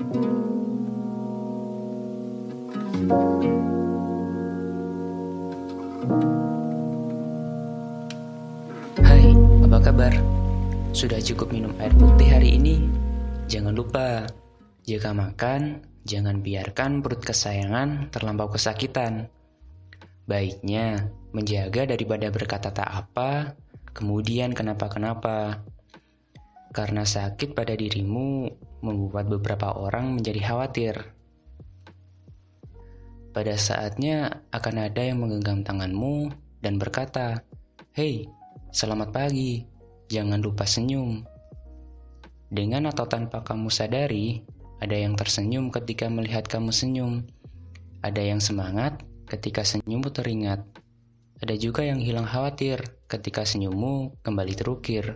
Hai, apa kabar? Sudah cukup minum air putih hari ini? Jangan lupa, jika makan, jangan biarkan perut kesayangan terlampau kesakitan. Baiknya, menjaga daripada berkata tak apa, kemudian kenapa-kenapa. Karena sakit pada dirimu membuat beberapa orang menjadi khawatir. Pada saatnya akan ada yang menggenggam tanganmu dan berkata, "Hei, selamat pagi. Jangan lupa senyum." Dengan atau tanpa kamu sadari, ada yang tersenyum ketika melihat kamu senyum. Ada yang semangat ketika senyummu teringat. Ada juga yang hilang khawatir ketika senyummu kembali terukir.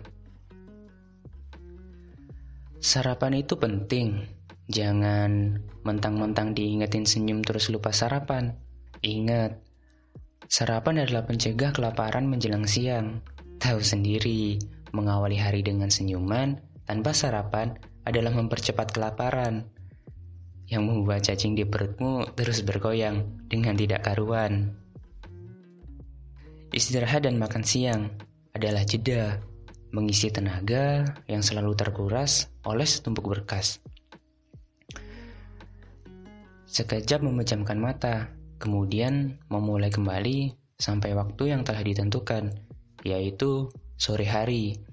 Sarapan itu penting. Jangan mentang-mentang diingetin senyum terus lupa sarapan. Ingat, sarapan adalah pencegah kelaparan menjelang siang. Tahu sendiri, mengawali hari dengan senyuman tanpa sarapan adalah mempercepat kelaparan yang membuat cacing di perutmu terus bergoyang dengan tidak karuan. Istirahat dan makan siang adalah jeda mengisi tenaga yang selalu terkuras oleh setumpuk berkas. Sekejap memejamkan mata, kemudian memulai kembali sampai waktu yang telah ditentukan, yaitu sore hari.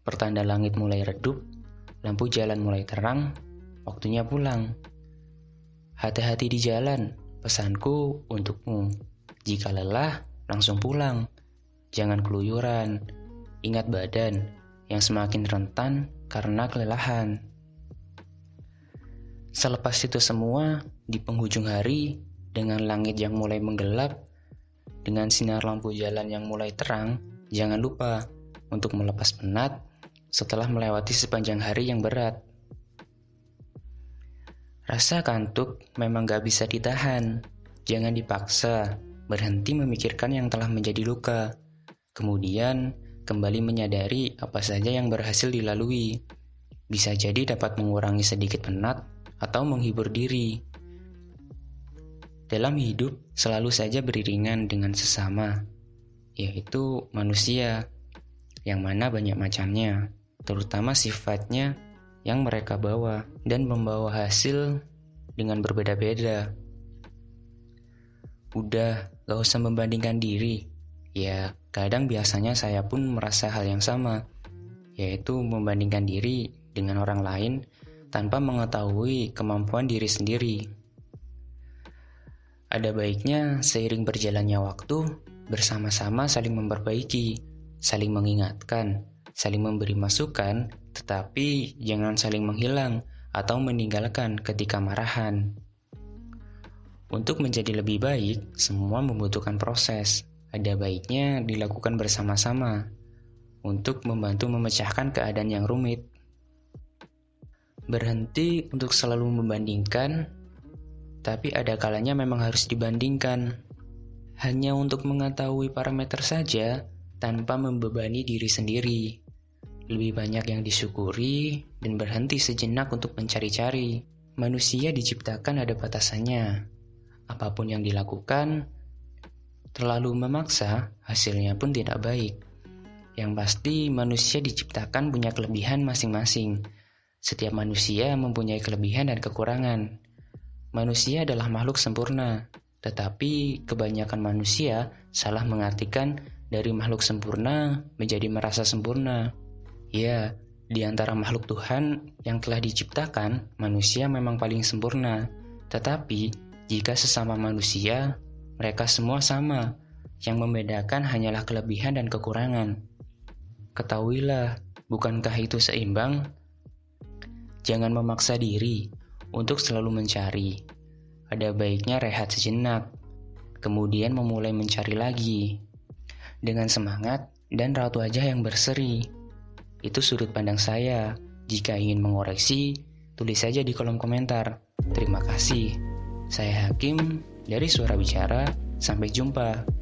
Pertanda langit mulai redup, lampu jalan mulai terang, waktunya pulang. Hati-hati di jalan, pesanku untukmu. Jika lelah, langsung pulang. Jangan keluyuran. Ingat badan yang semakin rentan karena kelelahan. Selepas itu semua, di penghujung hari, dengan langit yang mulai menggelap, dengan sinar lampu jalan yang mulai terang, jangan lupa untuk melepas penat setelah melewati sepanjang hari yang berat. Rasa kantuk memang gak bisa ditahan. Jangan dipaksa, berhenti memikirkan yang telah menjadi luka. Kemudian, kembali menyadari apa saja yang berhasil dilalui. Bisa jadi dapat mengurangi sedikit penat atau menghibur diri. Dalam hidup selalu saja beriringan dengan sesama, yaitu manusia, yang mana banyak macamnya, terutama sifatnya yang mereka bawa dan membawa hasil dengan berbeda-beda. Udah, gak usah membandingkan diri. Ya, kadang biasanya saya pun merasa hal yang sama, yaitu membandingkan diri dengan orang lain tanpa mengetahui kemampuan diri sendiri. Ada baiknya seiring berjalannya waktu, bersama-sama saling memperbaiki, saling mengingatkan, saling memberi masukan, tetapi jangan saling menghilang atau meninggalkan ketika marahan. Untuk menjadi lebih baik, semua membutuhkan proses. Ada baiknya dilakukan bersama-sama untuk membantu memecahkan keadaan yang rumit. Berhenti untuk selalu membandingkan, tapi ada kalanya memang harus dibandingkan. Hanya untuk mengetahui parameter saja tanpa membebani diri sendiri. Lebih banyak yang disyukuri dan berhenti sejenak untuk mencari-cari. Manusia diciptakan ada batasannya. Apa pun yang dilakukan, terlalu memaksa, hasilnya pun tidak baik. Yang pasti, manusia diciptakan punya kelebihan masing-masing setiap manusia mempunyai kelebihan dan kekurangan. Manusia adalah makhluk sempurna, tetapi kebanyakan manusia salah mengartikan dari makhluk sempurna menjadi merasa sempurna. Ya, di antara makhluk Tuhan yang telah diciptakan, manusia memang paling sempurna. Tetapi, jika sesama manusia, mereka semua sama. Yang membedakan hanyalah kelebihan dan kekurangan. Ketahuilah, bukankah itu seimbang Jangan memaksa diri untuk selalu mencari. Ada baiknya rehat sejenak, kemudian memulai mencari lagi. Dengan semangat dan raut wajah yang berseri. Itu sudut pandang saya. Jika ingin mengoreksi, tulis saja di kolom komentar. Terima kasih. Saya Hakim dari Suara Bicara. Sampai jumpa.